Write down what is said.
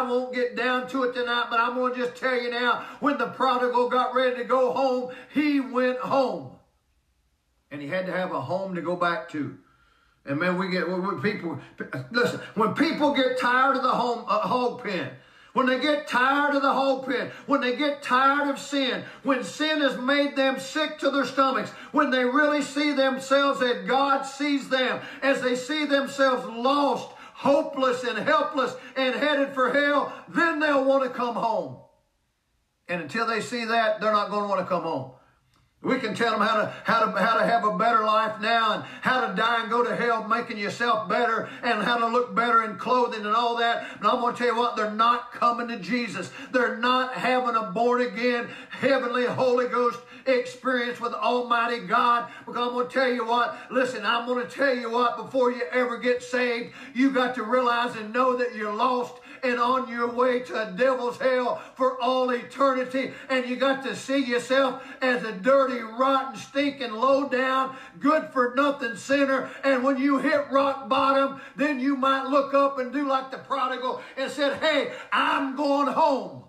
I won't get down to it tonight, but I'm going to just tell you now, when the prodigal got ready to go home, he went home. And he had to have a home to go back to. And man, we get when people listen. When people get tired of the home uh, hog pen, when they get tired of the hog pen, when they get tired of sin, when sin has made them sick to their stomachs, when they really see themselves as God sees them, as they see themselves lost, hopeless, and helpless, and for then they'll want to come home. And until they see that, they're not going to want to come home. We can tell them how to, how to, how to have a better life now and how to die and go to hell, making yourself better and how to look better in clothing and all that. But I'm going to tell you what, they're not coming to Jesus. They're not having a born again, heavenly Holy Ghost experience with Almighty God. Because I'm going to tell you what, listen, I'm going to tell you what, before you ever get saved, you got to realize and know that you're lost and on your way to a devil's hell for all eternity. And you got to see yourself as a dirty, rotten, stinking, low down, good for nothing sinner. And when you hit rock bottom, then you might look up and do like the prodigal and said, Hey, I'm going home.